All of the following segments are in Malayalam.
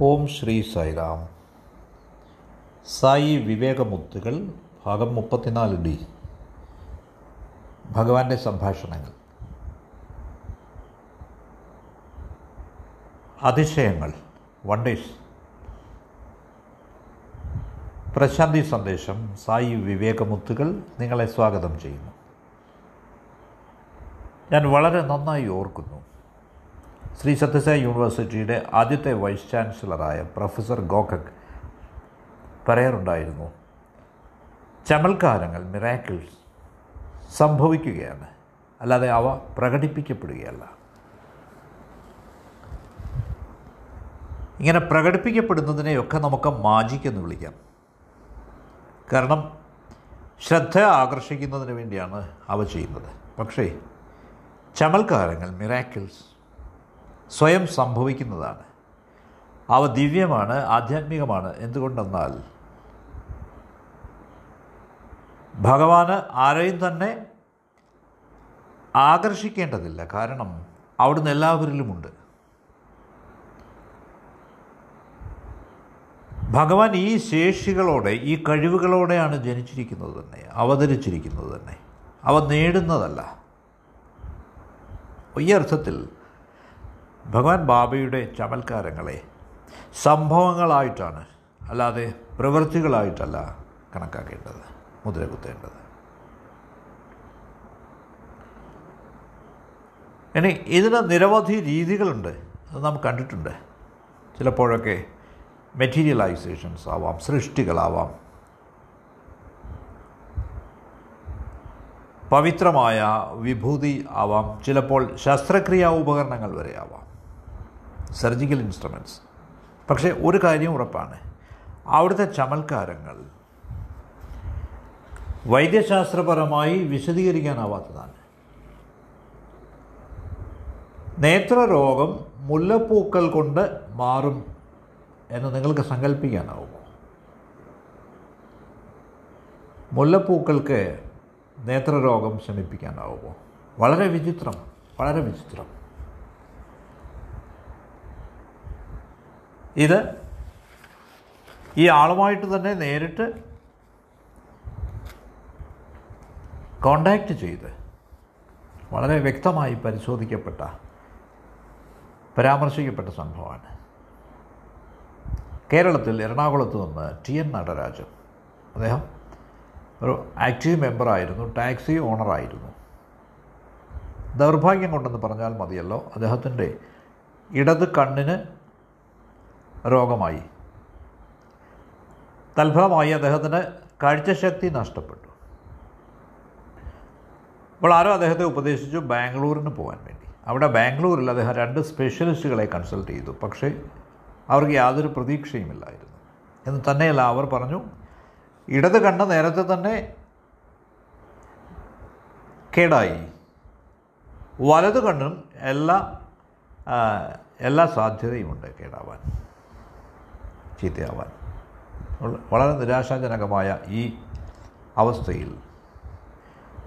ഓം ശ്രീ സായിറാം. സായി വിവേകമുത്തുകൾ ഭാഗം മുപ്പത്തിനാല് ഡി. ഭഗവാന്റെ സംഭാഷണങ്ങൾ. അതിശയങ്ങൾ വണ്ടേഴ്സ് പ്രശാന്തി സന്ദേശം സായി വിവേകമുത്തുകൾ നിങ്ങളെ സ്വാഗതം ചെയ്യുന്നു. ഞാൻ വളരെ നന്നായി ഓർക്കുന്നു. ശ്രീ സത്യസായി യൂണിവേഴ്സിറ്റിയുടെ ആദ്യത്തെ വൈസ് ചാൻസലറായ പ്രൊഫസർ ഗോഖക് പറയാറുണ്ടായിരുന്നു ചമൽക്കാരങ്ങൾ മിറാക്കിൾസ് സംഭവിക്കുകയാണ്. അല്ലാതെ അവ പ്രകടിപ്പിക്കപ്പെടുകയല്ല. ഇങ്ങനെ പ്രകടിപ്പിക്കപ്പെടുന്നതിനെയൊക്കെ നമുക്ക് മാജിക് എന്ന് വിളിക്കാം. കാരണം ശ്രദ്ധ ആകർഷിക്കുന്നതിന് വേണ്ടിയാണ് അവ ചെയ്യുന്നത്. പക്ഷേ ചമൽക്കാരങ്ങൾ മിറാക്കിൾസ് സ്വയം സംഭവിക്കുന്നതാണ്. അവ ദിവ്യമാണ് ആധ്യാത്മികമാണ് എന്തുകൊണ്ടെന്നാൽ ഭഗവാന് ആരെയും തന്നെ ആകർഷിക്കേണ്ടതില്ല. കാരണം അവിടുന്ന് എല്ലാവരിലുമുണ്ട്. ഭഗവാൻ ഈ ശേഷികളോടെ ഈ കഴിവുകളോടെയാണ് ജനിച്ചിരിക്കുന്നത് തന്നെ അവതരിച്ചിരിക്കുന്നത് തന്നെ. അവ നേടുന്നതല്ല. ഈ അർത്ഥത്തിൽ ഭഗവാൻ ബാബയുടെ ചമൽക്കാരങ്ങളെ സംഭവങ്ങളായിട്ടാണ് അല്ലാതെ പ്രവൃത്തികളായിട്ടല്ല കണക്കാക്കേണ്ടത് മുദ്ര കുത്തേണ്ടത് ഇനി ഇതിന് നിരവധി രീതികളുണ്ട് അത് നാം കണ്ടിട്ടുണ്ട്. ചിലപ്പോഴൊക്കെ മെറ്റീരിയലൈസേഷൻസ് ആവാം സൃഷ്ടികളാവാം. പവിത്രമായ വിഭൂതി ആവാം ചിലപ്പോൾ ശസ്ത്രക്രിയാ ഉപകരണങ്ങൾ വരെ ആവാം. സർജിക്കൽ ഇൻസ്ട്രുമെന്റ്സ് പക്ഷേ ഒരു കാര്യം ഉറപ്പാണ്. അവിടുത്തെ ചമൽക്കാരങ്ങൾ വൈദ്യശാസ്ത്രപരമായി വിശദീകരിക്കാനാവാത്തതാണ്. നേത്രരോഗം മുല്ലപ്പൂക്കൾ കൊണ്ട് മാറും എന്ന് നിങ്ങൾക്ക് സങ്കല്പിക്കാനാവുമോ മുല്ലപ്പൂക്കൾക്ക് നേത്രരോഗം ശമിപ്പിക്കാനാവുമോ? വളരെ വിചിത്രം വളരെ വിചിത്രം. ഇത് ഈ ആളുമായിട്ട് തന്നെ നേരിട്ട് കോണ്ടാക്റ്റ് ചെയ്ത് വളരെ വ്യക്തമായി പരിശോധിക്കപ്പെട്ട പരാമർശിക്കപ്പെട്ട സംഭവമാണ്. കേരളത്തിൽ എറണാകുളത്ത് നിന്ന് ടി എൻ നടരാജൻ അദ്ദേഹം ഒരു ആക്റ്റീവ് മെമ്പറായിരുന്നു ടാക്സി ഓണറായിരുന്നു ദൗർഭാഗ്യം കൊണ്ടെന്ന് പറഞ്ഞാൽ മതിയല്ലോ അദ്ദേഹത്തിന്റെ ഇടത് കണ്ണിന് രോഗമായി. തൽഫലമായി അദ്ദേഹത്തിന് കാഴ്ചശക്തി നഷ്ടപ്പെട്ടു. അപ്പോൾ ആരോ അദ്ദേഹത്തെ ഉപദേശിച്ചു ബാംഗ്ലൂരിന് പോകാൻ വേണ്ടി. അവിടെ ബാംഗ്ലൂരിൽ അദ്ദേഹം രണ്ട് സ്പെഷ്യലിസ്റ്റുകളെ കൺസൾട്ട് ചെയ്തു. പക്ഷേ അവർക്ക് യാതൊരു പ്രതീക്ഷയുമില്ലായിരുന്നു. എന്ന് തന്നെയല്ല അവർ പറഞ്ഞു ഇടത് കണ്ട നേരത്തെ തന്നെ കേടായി. വലത് കണ്ണും എല്ലാ എല്ലാ സാധ്യതയുമുണ്ട് കേടാവാൻ. ചീത്തയാവാൻ. വളരെ നിരാശാജനകമായ ഈ അവസ്ഥയിൽ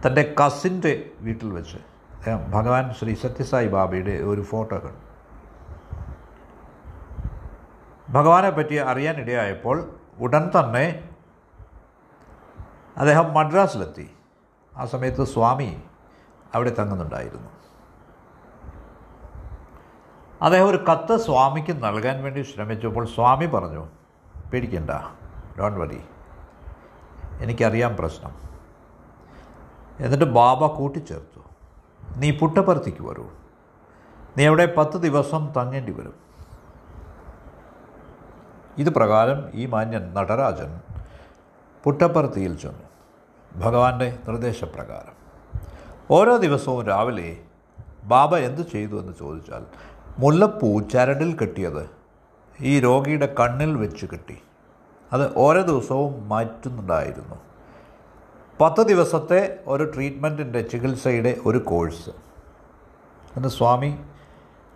തന്റെ കസിന്റെ വീട്ടിൽ വെച്ച് അദ്ദേഹം ഭഗവാൻ ശ്രീ സത്യസായി ബാബയുടെ ഒരു ഫോട്ടോ കണ്ടു. ഭഗവാനെ പറ്റി അറിയാനിടയായപ്പോൾ ഉടൻ തന്നെ അദ്ദേഹം മദ്രാസിലെത്തി. ആ സമയത്ത് സ്വാമി അവിടെ തങ്ങുന്നുണ്ടായിരുന്നു. അദ്ദേഹം ഒരു കത്ത് സ്വാമിക്ക് നൽകാൻ വേണ്ടി ശ്രമിച്ചപ്പോൾ സ്വാമി പറഞ്ഞു പേടിക്കണ്ട ഡോണ്ട് വരി എനിക്കറിയാം പ്രശ്നം. എന്നിട്ട് ബാബ കൂട്ടിച്ചേർത്തു. നീ പുട്ടപ്പരത്തിക്ക് വരൂ. നീ അവിടെ പത്ത് ദിവസം തങ്ങേണ്ടി വരും. ഇത് പ്രകാരം ഈ മാന്യൻ നടരാജൻ പുട്ടപ്പർത്തിയിൽ ചെന്നു. ഭഗവാന്റെ നിർദ്ദേശപ്രകാരം. ഓരോ ദിവസവും രാവിലെ ബാബ എന്തു ചെയ്തു എന്ന് ചോദിച്ചാൽ മുല്ലപ്പൂ ചരടിൽ കെട്ടിയത് ഈ രോഗിയുടെ കണ്ണിൽ വെച്ച് കെട്ടി. അത് ഓരോ ദിവസവും മാറ്റുന്നുണ്ടായിരുന്നു. പത്ത് ദിവസത്തെ ഒരു ട്രീറ്റ്മെന്റിന്റെ ചികിത്സയുടെ ഒരു കോഴ്സ്. എന്ന് സ്വാമി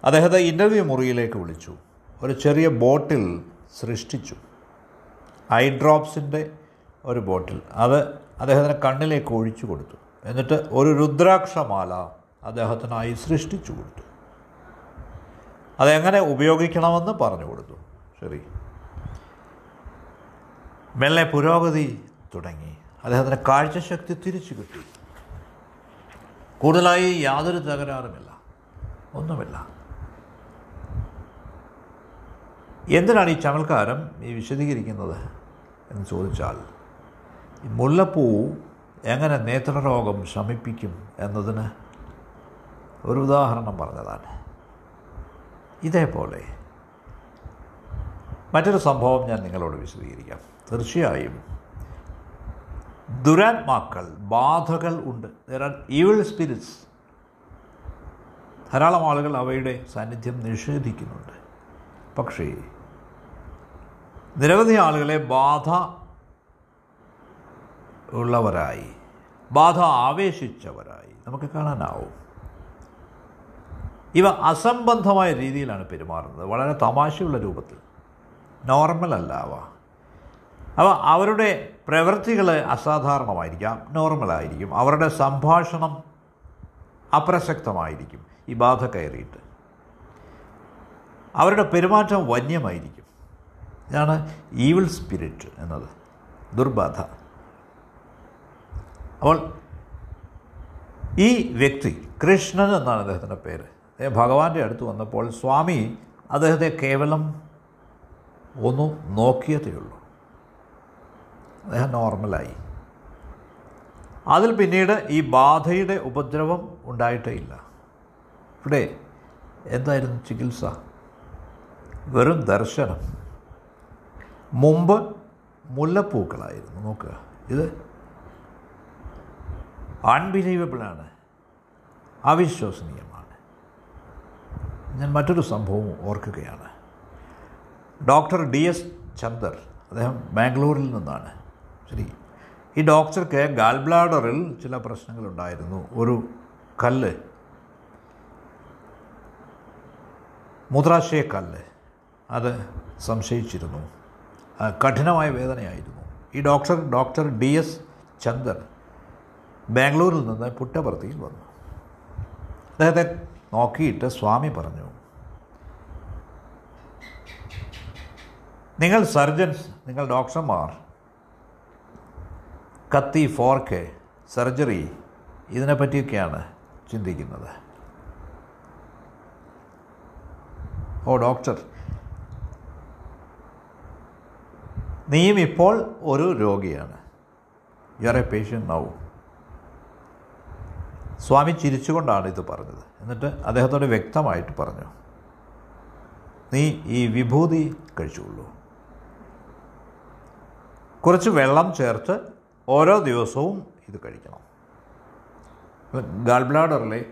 അദ്ദേഹത്തെ ഇന്റർവ്യൂ മുറിയിലേക്ക് വിളിച്ചു. ഒരു ചെറിയ ബോട്ടിൽ സൃഷ്ടിച്ചു. ഐ ഡ്രോപ്സിന്റെ ഒരു ബോട്ടിൽ. അത് അദ്ദേഹത്തിന് കണ്ണിലേക്ക് ഒഴിച്ചു കൊടുത്തു. എന്നിട്ട് ഒരു രുദ്രാക്ഷമാല അദ്ദേഹത്തിനായി സൃഷ്ടിച്ചു കൊടുത്തു. അതെങ്ങനെ ഉപയോഗിക്കണമെന്ന് പറഞ്ഞു കൊടുത്തു. ശരി. മെല്ലെ പുരോഗതി തുടങ്ങി. അദ്ദേഹത്തിന് കാഴ്ചശക്തി തിരിച്ചു കിട്ടി. കൂടുതലായി യാതൊരു തകരാറുമില്ല. ഒന്നുമില്ല. എന്തിനാണ് ഈ ചമൽക്കാരം ഈ വിശദീകരിക്കുന്നത് എന്ന് ചോദിച്ചാൽ മുല്ലപ്പൂ എങ്ങനെ നേത്രരോഗം ശമിപ്പിക്കും എന്നതിന് ഒരു ഉദാഹരണം പറഞ്ഞതാണ്. ഇതേപോലെ. മറ്റൊരു സംഭവം ഞാൻ നിങ്ങളോട് വിശദീകരിക്കാം. തീർച്ചയായും ദുരാത്മാക്കൾ ബാധകൾ ഉണ്ട്. ഈവിൾ സ്പിരിറ്റ്സ് ധാരാളം ആളുകൾ അവയുടെ സാന്നിധ്യം നിഷേധിക്കുന്നുണ്ട്. പക്ഷേ നിരവധി ആളുകളെ ബാധ ഉള്ളവരായി ബാധ ആവേശിച്ചവരായി നമുക്ക് കാണാനാവും. ഇവ അസംബന്ധമായ രീതിയിലാണ് പെരുമാറുന്നത്. വളരെ തമാശയുള്ള രൂപത്തിൽ. നോർമൽ അല്ല അവ. അവ അവരുടെ പ്രവൃത്തികൾ അസാധാരണമായിരിക്കാം നോർമലായിരിക്കും അവരുടെ സംഭാഷണം അപ്രസക്തമായിരിക്കും ഈ ബാധ കയറിയിട്ട്. അവരുടെ പെരുമാറ്റം വന്യമായിരിക്കും. ഇതാണ് ഈവിൾ സ്പിരിറ്റ് എന്നത്. ദുർബാധ. അപ്പോൾ ഈ വ്യക്തി കൃഷ്ണൻ എന്നാണ് അദ്ദേഹത്തിന്റെ പേര്. അദ്ദേഹം ഭഗവാന്റെ അടുത്ത് വന്നപ്പോൾ സ്വാമി അദ്ദേഹത്തെ കേവലം ഒന്ന് നോക്കിയതേ ഉള്ളൂ. അദ്ദേഹം നോർമലായി. അതിൽ പിന്നീട് ഈ ബാധയുടെ ഉപദ്രവം ഉണ്ടായിട്ടേ ഇല്ല. ഇവിടെ എന്തായിരുന്നു ചികിത്സ? വെറും ദർശനം. മുമ്പ് മുല്ലപ്പൂക്കളായിരുന്നു. നോക്കുക ഇത് അൺബിലീവബിളാണ് അവിശ്വസനീയമാണ് ഞാൻ മറ്റൊരു സംഭവം ഓർക്കുകയാണ്. ഡോക്ടർ ഡി എസ് ചന്ദർ അദ്ദേഹം ബാംഗ്ലൂരിൽ നിന്നാണ്. ശരി. ഈ ഡോക്ടർക്ക് ഗാൽബ്ലാഡറിൽ ചില പ്രശ്നങ്ങളുണ്ടായിരുന്നു. ഒരു കല്ല്. മൂത്രാശയ കല്ല്. അത് സംശയിച്ചിരുന്നു. കഠിനമായ വേദനയായിരുന്നു. ഈ doctor doctor D S Chander ബാംഗ്ലൂരിൽ നിന്ന് പുട്ടപർത്തിയിൽ വന്നു. അദ്ദേഹത്തെ നോക്കിയിട്ട് സ്വാമി പറഞ്ഞു. നിങ്ങൾ സർജൻസ് നിങ്ങൾ ഡോക്ടർമാർ കത്തി ഫോർക്ക് സർജറി ഇതിനെപ്പറ്റിയൊക്കെയാണ് ചിന്തിക്കുന്നത്. ഓ ഡോക്ടർ നീയും ഇപ്പോൾ ഒരു രോഗിയാണ്. You are a patient now. സ്വാമി ചിരിച്ചുകൊണ്ടാണ് ഇത് പറഞ്ഞത്. എന്നിട്ട് അദ്ദേഹത്തോട് വ്യക്തമായിട്ട് പറഞ്ഞു നീ ഈ വിഭൂതി കഴിച്ചുകൊള്ളൂ. കുറച്ച് വെള്ളം ചേർത്ത് ഓരോ ദിവസവും ഇത് കഴിക്കണം. ഗാൾബ്ലാഡറിലെ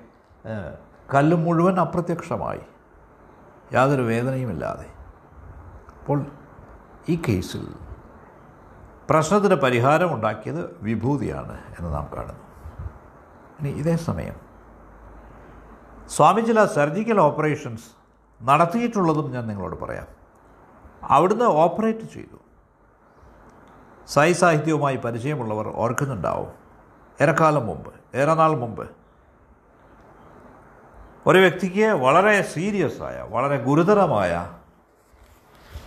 ബ്ലാഡറിലെ കല്ല് മുഴുവൻ അപ്രത്യക്ഷമായി. യാതൊരു വേദനയുമില്ലാതെ. അപ്പോൾ ഈ കേസിൽ പ്രശ്നത്തിന് പരിഹാരമുണ്ടാക്കിയത് വിഭൂതിയാണ് എന്ന് നാം കാണുന്നു. ഇനി ഇതേ സമയം. സ്വാമി ചില സർജിക്കൽ ഓപ്പറേഷൻസ് നടത്തിയിട്ടുള്ളതും ഞാൻ നിങ്ങളോട് പറയാം. അവിടുന്ന് ഓപ്പറേറ്റ് ചെയ്തു. സായി സാഹിത്യവുമായി പരിചയമുള്ളവർ ഓർക്കുന്നുണ്ടാവും. ഏറെക്കാലം മുമ്പ് ഏറെ നാൾ മുമ്പ്. ഒരു വ്യക്തിക്ക് വളരെ സീരിയസ് ആയ വളരെ ഗുരുതരമായ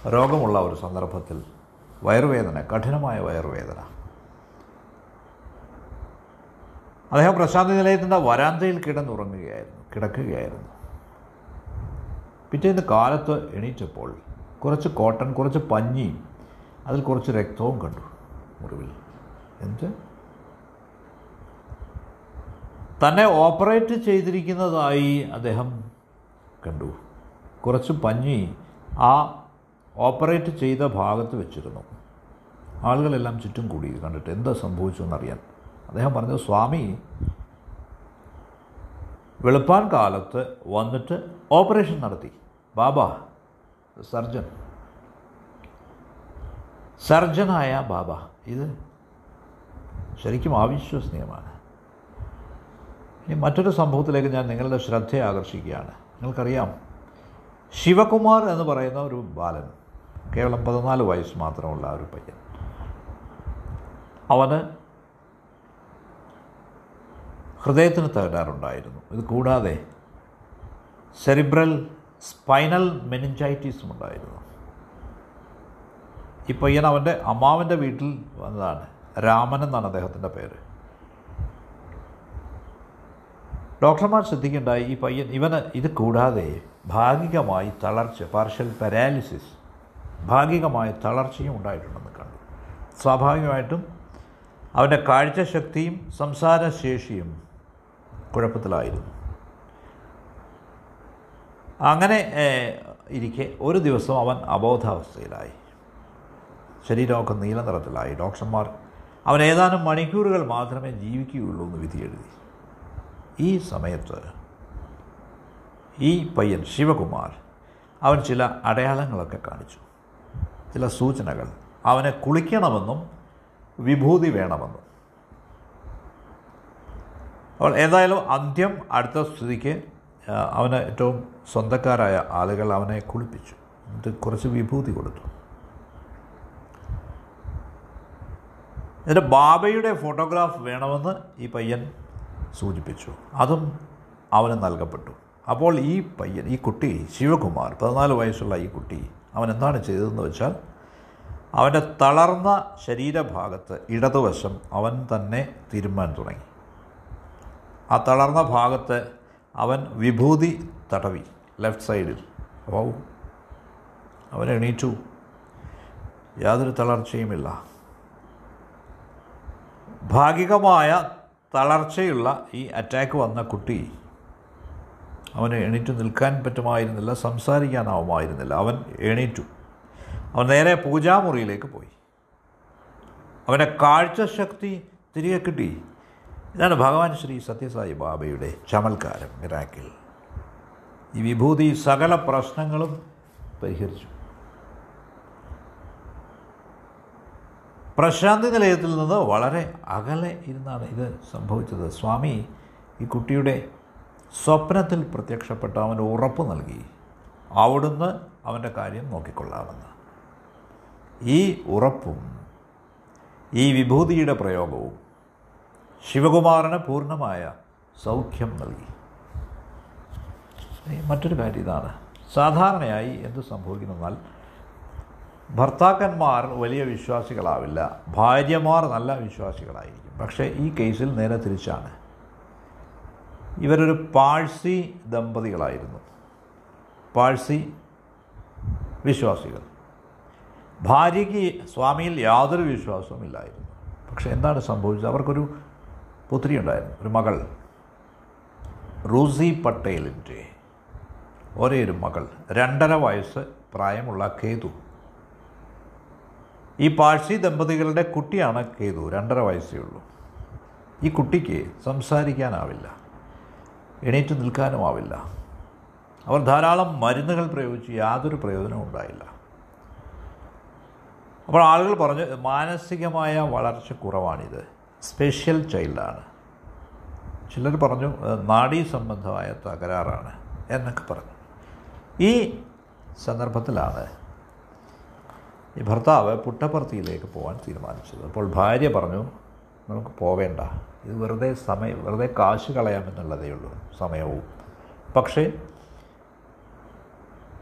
രോഗമുള്ള ഒരു സന്ദർഭത്തിൽ വയറുവേദന കഠിനമായ വയറുവേദന. അദ്ദേഹം പ്രശാന്തി നിലയത്തിന്റെ വരാന്തയിൽ കിടന്നുറങ്ങുകയായിരുന്നു കിടക്കുകയായിരുന്നു. പിറ്റേന്ന് കാലത്ത് എണീറ്റപ്പോൾ കുറച്ച് കോട്ടൺ കുറച്ച് പഞ്ഞി അതിൽ കുറച്ച് രക്തവും കണ്ടു മുറിവിൽ. എന്ത്? തന്നെ ഓപ്പറേറ്റ് ചെയ്തിരിക്കുന്നതായി അദ്ദേഹം കണ്ടു. കുറച്ച് പഞ്ഞി ആ ഓപ്പറേറ്റ് ചെയ്ത ഭാഗത്ത് വെച്ചിരുന്നു. ആളുകളെല്ലാം ചുറ്റും കൂടി കണ്ടിട്ട് എന്താ സംഭവിച്ചു എന്നറിയാൻ അദ്ദേഹം പറഞ്ഞു സ്വാമി വെളുപ്പാൻ കാലത്ത് വന്നിട്ട് ഓപ്പറേഷൻ നടത്തി. ബാബ സർജൻ. സർജനായ ബാബ ഇത് ശരിക്കും അവിശ്വസനീയമാണ്. ഇനി മറ്റൊരു സംഭവത്തിലേക്ക് ഞാൻ നിങ്ങളുടെ ശ്രദ്ധയെ ആകർഷിക്കുകയാണ്. നിങ്ങൾക്കറിയാം ശിവകുമാർ എന്ന് പറയുന്ന ഒരു ബാലൻ കേവലം പതിനാല് വയസ്സ് മാത്രമുള്ള ഒരു പയ്യൻ അവന് ഹൃദയത്തിന് തകരാറുണ്ടായിരുന്നു. ഇത് കൂടാതെ സെറിബ്രൽ സ്പൈനൽ മെനിഞ്ചൈറ്റീസും ഉണ്ടായിരുന്നു. ഈ പയ്യൻ അവന്റെ അമ്മാവന്റെ വീട്ടിൽ വന്നതാണ്. രാമൻ എന്നാണ് അദ്ദേഹത്തിന്റെ പേര്. ഡോക്ടർമാർ ശ്രദ്ധിക്കേണ്ടായി ഈ പയ്യൻ ഇവന് ഇത് കൂടാതെ ഭാഗികമായി തളർച്ച പാർഷ്യൽ പാരാലിസിസ് ഭാഗികമായ തളർച്ചയും ഉണ്ടായിട്ടുണ്ടെന്ന് കണ്ടു. സ്വാഭാവികമായിട്ടും അവന്റെ കാഴ്ചശക്തിയും സംസാരശേഷിയും കുഴപ്പത്തിലായിരുന്നു. അങ്ങനെ ഇരിക്കെ ഒരു ദിവസം അവൻ അബോധാവസ്ഥയിലായി. ശരീരമൊക്കെ നീല നിറത്തിലായി. ഡോക്ടർമാർ അവൻ ഏതാനും മണിക്കൂറുകൾ മാത്രമേ ജീവിക്കുകയുള്ളൂ എന്ന് വിധി എഴുതി. ഈ സമയത്ത് ഈ പയ്യൻ ശിവകുമാർ അവൻ ചില അടയാളങ്ങളൊക്കെ കാണിച്ചു. ചില സൂചനകൾ അവനെ കുളിക്കണമെന്നും വിഭൂതി വേണമെന്നും. അപ്പോൾ ഏതായാലും അന്ത്യം അടുത്ത സ്ഥിതിക്ക് അവന് ഏറ്റവും സ്വന്തക്കാരായ ആളുകൾ അവനെ കുളിപ്പിച്ചു. എന്നിട്ട് കുറച്ച് വിഭൂതി കൊടുത്തു. എന്നിട്ട് ബാബയുടെ ഫോട്ടോഗ്രാഫ് വേണമെന്ന് ഈ പയ്യൻ സൂചിപ്പിച്ചു. അതും അവന് നൽകപ്പെട്ടു. അപ്പോൾ ഈ പയ്യൻ ഈ കുട്ടി ശിവകുമാർ പതിനാല് വയസ്സുള്ള ഈ കുട്ടി അവൻ എന്താണ് ചെയ്തതെന്ന് വെച്ചാൽ അവന്റെ തളർന്ന ശരീരഭാഗത്ത് ഇടതുവശം അവൻ തന്നെ തിരുമ്മാൻ തുടങ്ങി. ആ തളർന്ന ഭാഗത്ത് അവൻ വിഭൂതി തടവി ലെഫ്റ്റ് സൈഡിൽ അപ്പോൾ അവൻ എണീറ്റു. യാതൊരു തളർച്ചയുമില്ല ഭാഗികമായ തളർച്ചയുള്ള ഈ അറ്റാക്ക് വന്ന കുട്ടി അവന് എണീറ്റു നിൽക്കാൻ പറ്റുമായിരുന്നില്ല സംസാരിക്കാനാവുമായിരുന്നില്ല. അവൻ എണീറ്റു. അവൻ നേരെ പൂജാമുറിയിലേക്ക് പോയി. അവന്റെ കാഴ്ചശക്തി തിരികെ കിട്ടി. ഇതാണ് ഭഗവാൻ ശ്രീ സത്യസായി ബാബയുടെ ചമൽക്കാരം മിറാക്കിൽ ഈ വിഭൂതി സകല പ്രശ്നങ്ങളും പരിഹരിച്ചു. പ്രശാന്തി നിലയത്തിൽ നിന്ന് വളരെ അകലെ ഇരുന്നാണ് ഇത് സംഭവിച്ചത്. സ്വാമി ഈ കുട്ടിയുടെ സ്വപ്നത്തിൽ പ്രത്യക്ഷപ്പെട്ട അവന് ഉറപ്പ് നൽകി. അവിടുന്ന് അവന്റെ കാര്യം നോക്കിക്കൊള്ളാമെന്ന്. ഈ ഉറപ്പും ഈ വിഭൂതിയുടെ പ്രയോഗവും ശിവകുമാരന് പൂർണമായ സൗഖ്യം നൽകി. മറ്റൊരു കാര്യം ഇതാണ്. സാധാരണയായി എന്ത് സംഭവിക്കുന്നെന്നാൽ ഭർത്താക്കന്മാർ വലിയ വിശ്വാസികളാവില്ല. ഭാര്യമാർ നല്ല വിശ്വാസികളായിരിക്കും. പക്ഷേ ഈ കേസിൽ നേരെ തിരിച്ചാണ്. ഇവരൊരു പാഴ്സി ദമ്പതികളായിരുന്നു. പാഴ്സി വിശ്വാസികൾ. ഭാര്യയ്ക്ക് സ്വാമിയിൽ യാതൊരു വിശ്വാസവും ഇല്ലായിരുന്നു പക്ഷേ എന്താണ് സംഭവിച്ചത്? അവർക്കൊരു പുത്രി ഉണ്ടായിരുന്നു ഒരു മകൾ. റൂസി പട്ടേലിന്റെ ഒരേ ഒരു മകൾ. രണ്ടര വയസ്സ് പ്രായമുള്ള കേതു. ഈ പാഴ്സി ദമ്പതികളുടെ കുട്ടിയാണ് കേതു. രണ്ടര വയസ്സേ ഉള്ളൂ. ഈ കുട്ടിക്ക് സംസാരിക്കാനാവില്ല. എണീറ്റ് നിൽക്കാനും ആവില്ല അവർ ധാരാളം മരുന്നുകൾ പ്രയോഗിച്ച് യാതൊരു പ്രയോജനവും ഉണ്ടായില്ല. അപ്പോൾ ആളുകൾ പറഞ്ഞു മാനസികമായ വളർച്ച കുറവാണിത്. സ്പെഷ്യൽ ചൈൽഡാണ്. ചിലർ പറഞ്ഞു "ഏഹ്, നാഡീ സംബന്ധമായ തകരാറാണ് എന്നൊക്കെ പറഞ്ഞു. ഈ സന്ദർഭത്തിലാണ് ഈ ഭർത്താവ് പുട്ടപ്പർത്തിയിലേക്ക് പോകാൻ തീരുമാനിച്ചത്. അപ്പോൾ ഭാര്യ പറഞ്ഞു നമുക്ക് പോവേണ്ട. ഇത് വെറുതെ സമയം വെറുതെ കാശ് കളയാമെന്നുള്ളതേ ഉള്ളൂ സമയവും. പക്ഷേ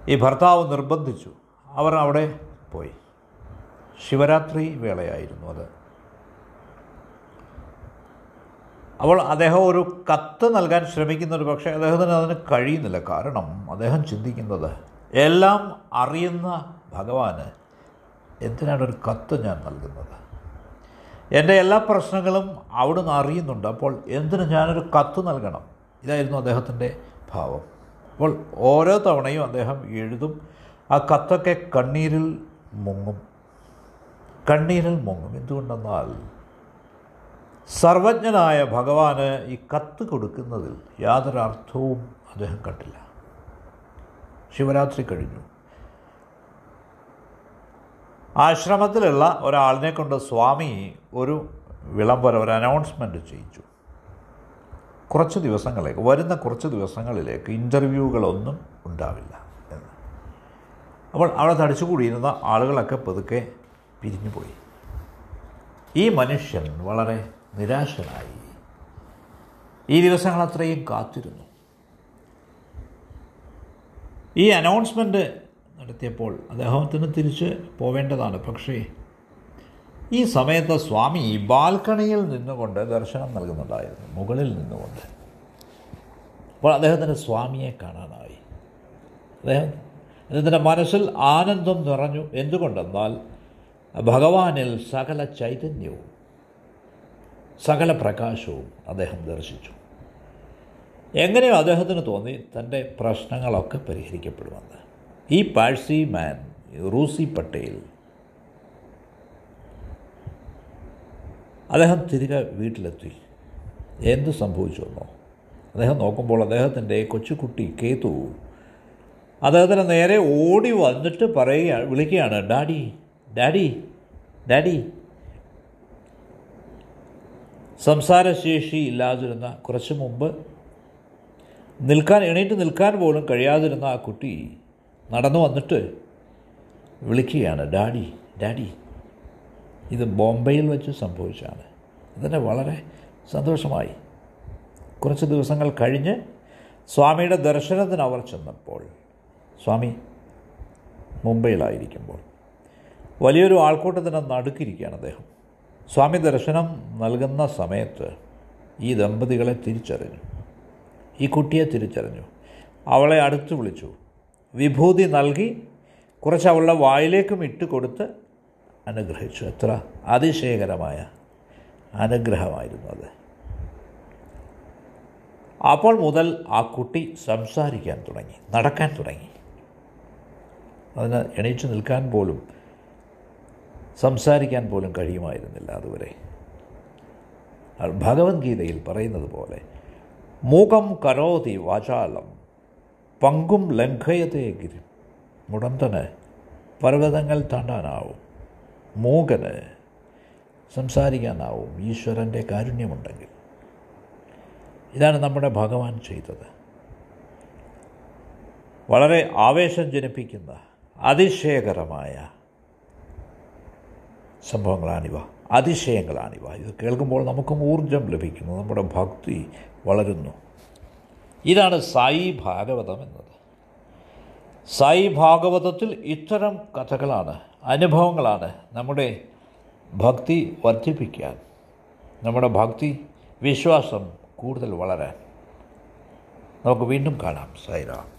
ഈ ഭർത്താവ് നിർബന്ധിച്ചു. അവർ അവിടെ പോയി. ശിവരാത്രി വേളയായിരുന്നു അത്. അപ്പോൾ അദ്ദേഹം ഒരു കത്ത് നൽകാൻ ശ്രമിക്കുന്നൊരു പക്ഷേ അദ്ദേഹത്തിന് അതിന് കഴിയുന്നില്ല. കാരണം അദ്ദേഹം ചിന്തിക്കുന്നത് എല്ലാം അറിയുന്ന ഭഗവാന് എന്തിനാണ് ഒരു കത്ത് ഞാൻ നൽകുന്നത്? എന്റെ എല്ലാ പ്രശ്നങ്ങളും അവിടുന്ന് അറിയുന്നുണ്ട്. അപ്പോൾ എന്തിന് ഞാനൊരു കത്ത് നൽകണം? ഇതായിരുന്നു അദ്ദേഹത്തിന്റെ ഭാവം. അപ്പോൾ ഓരോ തവണയും അദ്ദേഹം എഴുതും. ആ കത്തൊക്കെ കണ്ണീരിൽ മുങ്ങും. കണ്ണീരിൽ മുങ്ങും. എന്തുകൊണ്ടെന്നാൽ സർവജ്ഞനായ ഭഗവാന് ഈ കത്ത് കൊടുക്കുന്നതിൽ യാതൊരു അർത്ഥവും അദ്ദേഹം കണ്ടില്ല. ശിവരാത്രി കഴിഞ്ഞു. ആശ്രമത്തിലുള്ള ഒരാളിനെ കൊണ്ട് സ്വാമി ഒരു വിളംബരം ഒരു അനൗൺസ്മെന്റ് ചെയ്യിച്ചു. കുറച്ച് ദിവസങ്ങളിലേക്ക് വരുന്ന കുറച്ച് ദിവസങ്ങളിലേക്ക് ഇന്റർവ്യൂകളൊന്നും ഉണ്ടാവില്ല എന്ന്. അപ്പോൾ അവിടെ തടിച്ചുകൂടിയിരുന്ന ആളുകളൊക്കെ പതുക്കെ പിരിഞ്ഞുപോയി. ഈ മനുഷ്യൻ വളരെ നിരാശനായി ഈ ദിവസങ്ങൾ അത്രയും കാത്തിരുന്നു. ഈ അനൗൺസ്മെന്റ് നടത്തിയപ്പോൾ അദ്ദേഹത്തിന് തിരിച്ച് പോവേണ്ടതാണ്. പക്ഷേ ഈ സമയത്ത് സ്വാമി ബാൽക്കണിയിൽ നിന്നുകൊണ്ട് ദർശനം നൽകുന്നുണ്ടായിരുന്നു. മുകളിൽ നിന്നുകൊണ്ട്. അപ്പോൾ അദ്ദേഹത്തിന്റെ സ്വാമിയെ കാണാനായി. അദ്ദേഹം അദ്ദേഹത്തിന്റെ മനസ്സിൽ ആനന്ദം നിറഞ്ഞു. എന്തുകൊണ്ടെന്നാൽ ഭഗവാനിൽ സകല ചൈതന്യവും സകല പ്രകാശവും അദ്ദേഹം ദർശിച്ചു. എങ്ങനെയോ അദ്ദേഹത്തിന് തോന്നി തന്റെ പ്രശ്നങ്ങളൊക്കെ പരിഹരിക്കപ്പെടുമെന്ന്. ഈ പാഴ്സി മാൻ റൂസി പട്ടേൽ. അദ്ദേഹം തിരികെ വീട്ടിലെത്തി. എന്ത് സംഭവിച്ചു എന്നോ അദ്ദേഹം നോക്കുമ്പോൾ അദ്ദേഹത്തിന്റെ കൊച്ചുകുട്ടി കേതു. അദ്ദേഹത്തിന് നേരെ ഓടി വന്നിട്ട് പറയുക വിളിക്കുകയാണ് ഡാഡി ഡാഡി ഡാഡി. സംസാരശേഷി ഇല്ലാതിരുന്ന കുറച്ച് മുമ്പ് നിൽക്കാൻ എണീറ്റ് നിൽക്കാൻ പോലും കഴിയാതിരുന്ന ആ കുട്ടി നടന്നു വന്നിട്ട് വിളിക്കുകയാണ് ഡാഡി ഡാഡി ഇത് ബോംബെയിൽ വെച്ച് സംഭവിച്ചാണ് ഇതിനെ വളരെ സന്തോഷമായി. കുറച്ച് ദിവസങ്ങൾ കഴിഞ്ഞ് സ്വാമിയുടെ ദർശനത്തിന് അവർ ചെന്നപ്പോൾ സ്വാമി മുംബൈയിലായിരിക്കുമ്പോൾ വലിയൊരു ആൾക്കൂട്ടത്തിന് നടുക്കിരിക്കുകയാണ് അദ്ദേഹം. സ്വാമി ദർശനം നൽകുന്ന സമയത്ത് ഈ ദമ്പതികളെ തിരിച്ചറിഞ്ഞു. ഈ കുട്ടിയെ തിരിച്ചറിഞ്ഞു. അവളെ അടുത്ത് വിളിച്ചു. വിഭൂതി നൽകി കുറച്ച് അവളുടെ വായിലേക്കും ഇട്ട് കൊടുത്ത് അനുഗ്രഹിച്ചു. എത്ര അതിശയകരമായ അനുഗ്രഹമായിരുന്നു അത്. അപ്പോൾ മുതൽ ആ കുട്ടി സംസാരിക്കാൻ തുടങ്ങി നടക്കാൻ തുടങ്ങി. അതിന് എണീറ്റ് നിൽക്കാൻ പോലും സംസാരിക്കാൻ പോലും കഴിയുമായിരുന്നില്ല അതുവരെ. ഭഗവത്ഗീതയിൽ പറയുന്നത് പോലെ മൂകം കരോതി വാചാലം പങ്കും ലംഘയത്തെ ഗിരി. മുടന്തന് പർവതങ്ങൾ താണ്ടാനാവും മൂകന് സംസാരിക്കാനാവും ഈശ്വരന്റെ കാരുണ്യമുണ്ടെങ്കിൽ. ഇതാണ് നമ്മുടെ ഭഗവാൻ ചെയ്തത്. വളരെ ആവേശം ജനിപ്പിക്കുന്ന അതിശയകരമായ സംഭവങ്ങളാണിവ അതിശയങ്ങളാണിവ. ഇത് കേൾക്കുമ്പോൾ നമുക്കും ഊർജം ലഭിക്കുന്നു നമ്മുടെ ഭക്തി വളരുന്നു. ഇതാണ് സായി ഭാഗവതം എന്നത്. സായി ഭാഗവതത്തിൽ ഇത്തരം കഥകളാണ് അനുഭവങ്ങളാണ് നമ്മുടെ ഭക്തി വർദ്ധിപ്പിക്കാൻ നമ്മുടെ ഭക്തി വിശ്വാസം കൂടുതൽ വളരാൻ. നമുക്ക് വീണ്ടും കാണാം. സായിറാം.